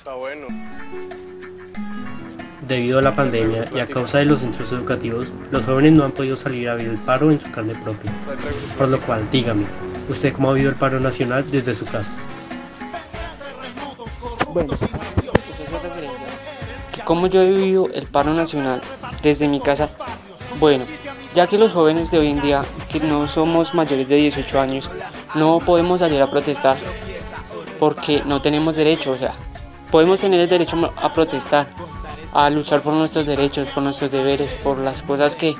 Está bueno. Debido a la pandemia y a causa de los centros educativos, los jóvenes no han podido salir a ver el paro en su carne propia. Por lo cual, dígame, ¿usted cómo ha vivido el paro nacional desde su casa? Bueno, pues referencia como yo he vivido el paro nacional desde mi casa, bueno, ya que los jóvenes de hoy en día, que no somos mayores de 18 años, no podemos salir a protestar porque no tenemos derecho, o sea, podemos tener el derecho a protestar, a luchar por nuestros derechos, por nuestros deberes, por las cosas que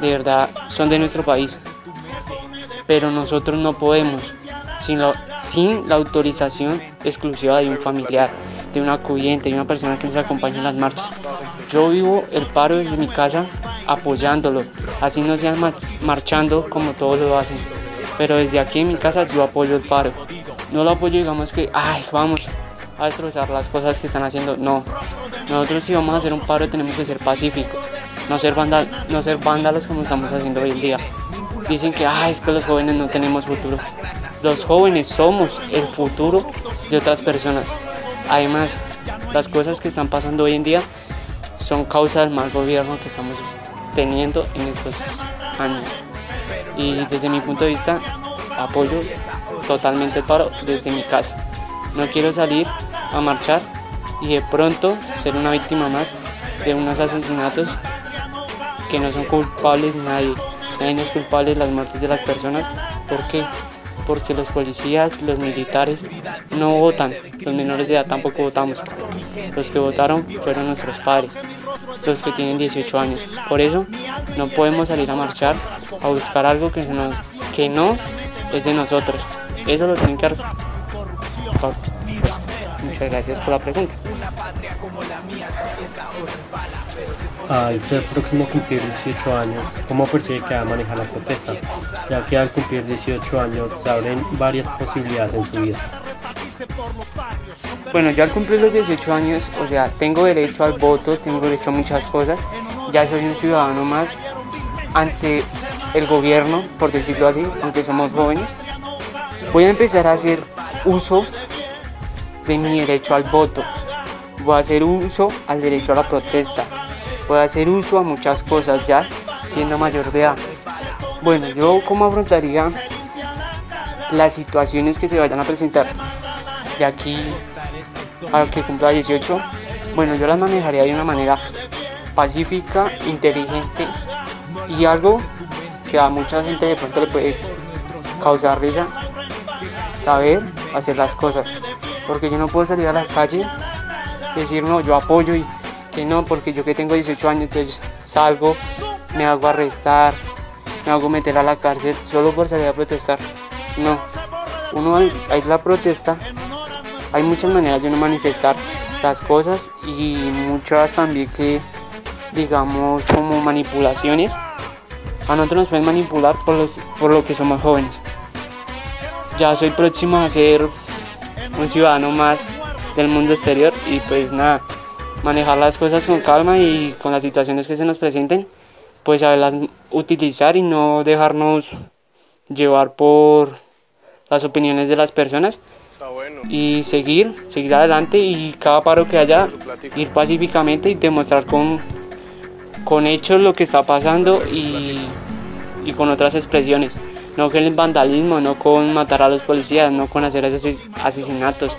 de verdad son de nuestro país. Pero nosotros no podemos, sin la, autorización exclusiva de un familiar, de un acudiente, de una persona que nos acompañe en las marchas. Yo vivo el paro desde mi casa apoyándolo, así no sean marchando como todos lo hacen. Pero desde aquí en mi casa yo apoyo el paro. No lo apoyo, digamos que, ay, vamos a destrozar las cosas que están haciendo. No, nosotros si vamos a hacer un paro tenemos que ser pacíficos, no ser, no ser vándalos como estamos haciendo hoy en día. Dicen que, ay, es que los jóvenes no tenemos futuro. Los jóvenes somos el futuro de otras personas. Además, las cosas que están pasando hoy en día son causa del mal gobierno que estamos teniendo en estos años. Y desde mi punto de vista, apoyo totalmente el paro desde mi casa. No quiero salir a marchar y de pronto ser una víctima más de unos asesinatos que no son culpables nadie. Nadie es culpable de las muertes de las personas. ¿Por qué? Porque los policías, los militares no votan. Los menores de edad tampoco votamos. Los que votaron fueron nuestros padres, los que tienen 18 años. Por eso no podemos salir a marchar a buscar algo que no es de nosotros. Eso lo tienen que Muchas gracias por la pregunta. Al ser próximo a cumplir 18 años, ¿cómo percibe que va a manejar la protesta? Ya que al cumplir 18 años se abren varias posibilidades en su vida. Bueno, ya al cumplir los 18 años, o sea, tengo derecho al voto, tengo derecho a muchas cosas, ya soy un ciudadano más ante el gobierno, por decirlo así, aunque somos jóvenes. Voy a empezar a hacer uso de mi derecho al voto. Voy a hacer uso al derecho a la protesta. Voy a hacer uso a muchas cosas ya siendo mayor de edad. Bueno, yo cómo afrontaría las situaciones que se vayan a presentar de aquí a que cumpla 18. Bueno, yo las manejaría de una manera pacífica, inteligente y algo que a mucha gente de pronto le puede causar risa, saber hacer las cosas porque yo no puedo salir a la calle y decir no, yo apoyo y que no, porque yo que tengo 18 años, entonces salgo, me hago arrestar, me hago meter a la cárcel solo por salir a protestar. No, uno hay la protesta, hay muchas maneras de uno manifestar las cosas y muchas también que digamos como manipulaciones a nosotros nos pueden manipular por, los, por lo que somos jóvenes. Ya soy próximo a ser un ciudadano más del mundo exterior y pues nada, manejar las cosas con calma y con las situaciones que se nos presenten, pues saberlas utilizar y no dejarnos llevar por las opiniones de las personas y seguir, seguir adelante y cada paro que haya ir pacíficamente y demostrar con, con hechos lo que está pasando y, y con otras expresiones no con el vandalismo, no con matar a los policías, no con hacer asesinatos.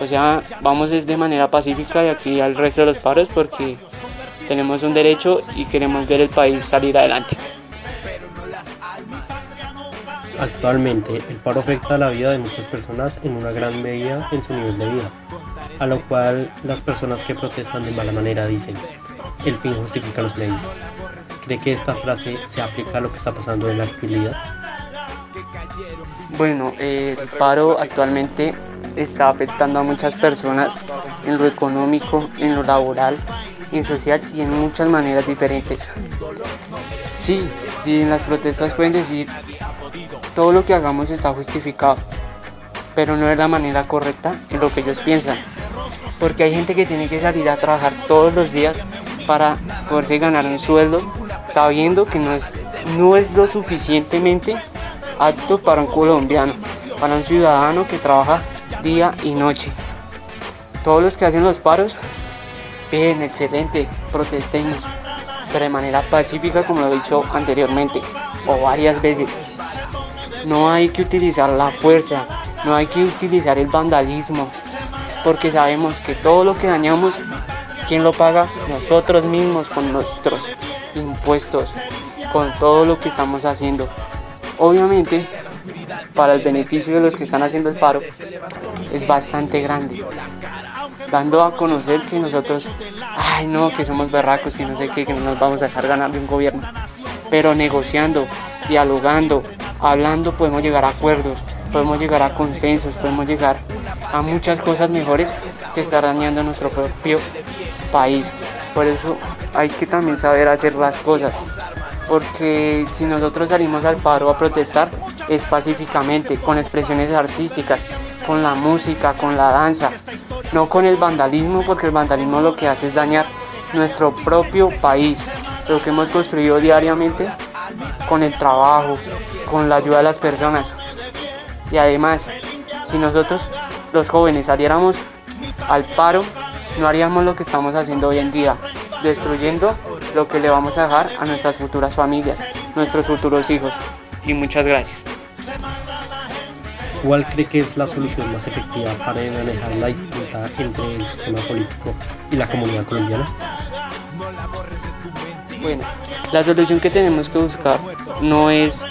O sea, vamos de manera pacífica y aquí al resto de los paros porque tenemos un derecho y queremos ver el país salir adelante. Actualmente, el paro afecta la vida de muchas personas en una gran medida en su nivel de vida, a lo cual las personas que protestan de mala manera dicen, el fin justifica los medios. ¿Cree que esta frase se aplica a lo que está pasando en la actualidad? Bueno, el paro actualmente está afectando a muchas personas en lo económico, en lo laboral, en social y en muchas maneras diferentes. Sí, en las protestas pueden decir todo lo que hagamos está justificado, pero no es la manera correcta en lo que ellos piensan. Porque hay gente que tiene que salir a trabajar todos los días para poderse ganar un sueldo sabiendo que no es, no es lo suficientemente apto para un colombiano, para un ciudadano que trabaja día y noche. todos los que hacen los paros, bien, excelente, protestemos, pero de manera pacífica como lo he dicho anteriormente o varias veces. No hay que utilizar la fuerza, no hay que utilizar el vandalismo, porque sabemos que todo lo que dañamos, ¿quién lo paga? Nosotros mismos con nuestros impuestos, con todo lo que estamos haciendo. Obviamente, para el beneficio de los que están haciendo el paro, es bastante grande. Dando a conocer que nosotros, ay no, que somos berracos, que no sé qué, que no nos vamos a dejar ganar de un gobierno. Pero negociando, dialogando, hablando podemos llegar a acuerdos, podemos llegar a consensos, podemos llegar a muchas cosas mejores que estar dañando nuestro propio país. Por eso hay que también saber hacer las cosas. Porque si nosotros salimos al paro a protestar es pacíficamente, con expresiones artísticas, con la música, con la danza, no con el vandalismo, porque el vandalismo lo que hace es dañar nuestro propio país, lo que hemos construido diariamente con el trabajo, con la ayuda de las personas. Y además, si nosotros los jóvenes saliéramos al paro, no haríamos lo que estamos haciendo hoy en día, destruyendo lo que le vamos a dejar a nuestras futuras familias, nuestros futuros hijos. Y muchas gracias. ¿Cuál cree que es la solución más efectiva para manejar la disputa entre el sistema político y la comunidad colombiana? Bueno, la solución que tenemos que buscar no es,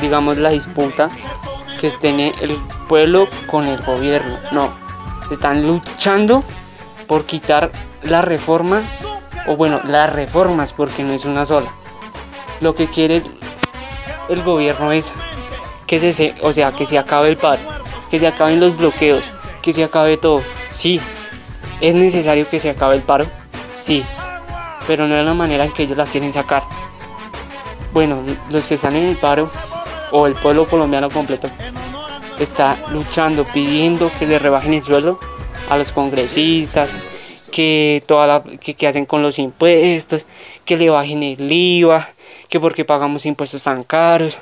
digamos, la disputa que tiene el pueblo con el gobierno, no. Están luchando por quitar la reforma, o bueno, las reformas, porque no es una sola. Lo que quiere el gobierno es que se, o sea, que se acabe el paro, que se acaben los bloqueos, que se acabe todo. Sí, es necesario que se acabe el paro, sí, pero no de la manera en que ellos la quieren sacar. Bueno, los que están en el paro, o el pueblo colombiano completo, está luchando, pidiendo que le rebajen el sueldo a los congresistas, que, toda la, que, hacen con los impuestos, que le bajen el IVA, que porque pagamos impuestos tan caros,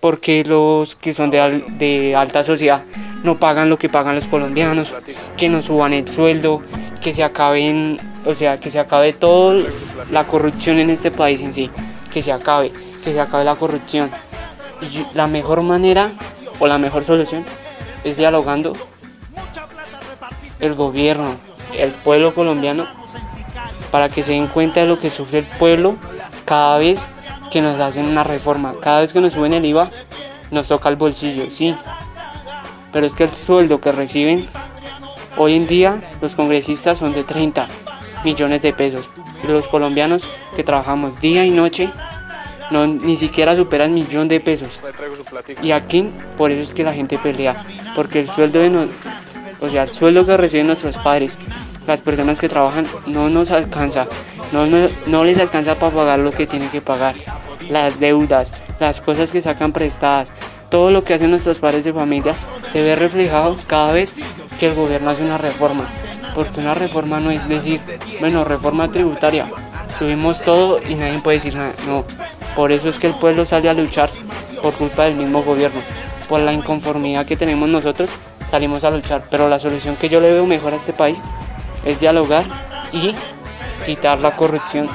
porque los que son de, de alta sociedad no pagan lo que pagan los colombianos, que no suban el sueldo, que se acaben, o sea, que se acabe toda la corrupción en este país en sí, que se acabe, que se acabe la corrupción. Y la mejor manera o la mejor solución es dialogando el gobierno, el pueblo colombiano, para que se den cuenta de lo que sufre el pueblo cada vez que nos hacen una reforma. Cada vez que nos suben el IVA, nos toca el bolsillo, sí. Pero es que el sueldo que reciben hoy en día los congresistas son de 30 millones de pesos. Los colombianos que trabajamos día y noche no ni siquiera supera el millón de pesos. Y aquí por eso es que la gente pelea, porque el sueldo de no, o sea, el sueldo que reciben nuestros padres, las personas que trabajan no nos alcanza, no, no, no les alcanza para pagar lo que tienen que pagar las deudas, las cosas que sacan prestadas, todo lo que hacen nuestros padres de familia se ve reflejado cada vez que el gobierno hace una reforma. Porque una reforma no es decir, bueno, reforma tributaria, subimos todo y nadie puede decir nada. No, por eso es que el pueblo sale a luchar por culpa del mismo gobierno. Por la inconformidad que tenemos nosotros, salimos a luchar. Pero la solución que yo le veo mejor a este país es dialogar y quitar la corrupción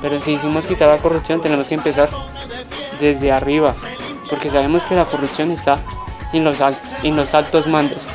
pero si hicimos quitar la corrupción tenemos que empezar desde arriba, porque sabemos que la corrupción está en los, en los altos mandos.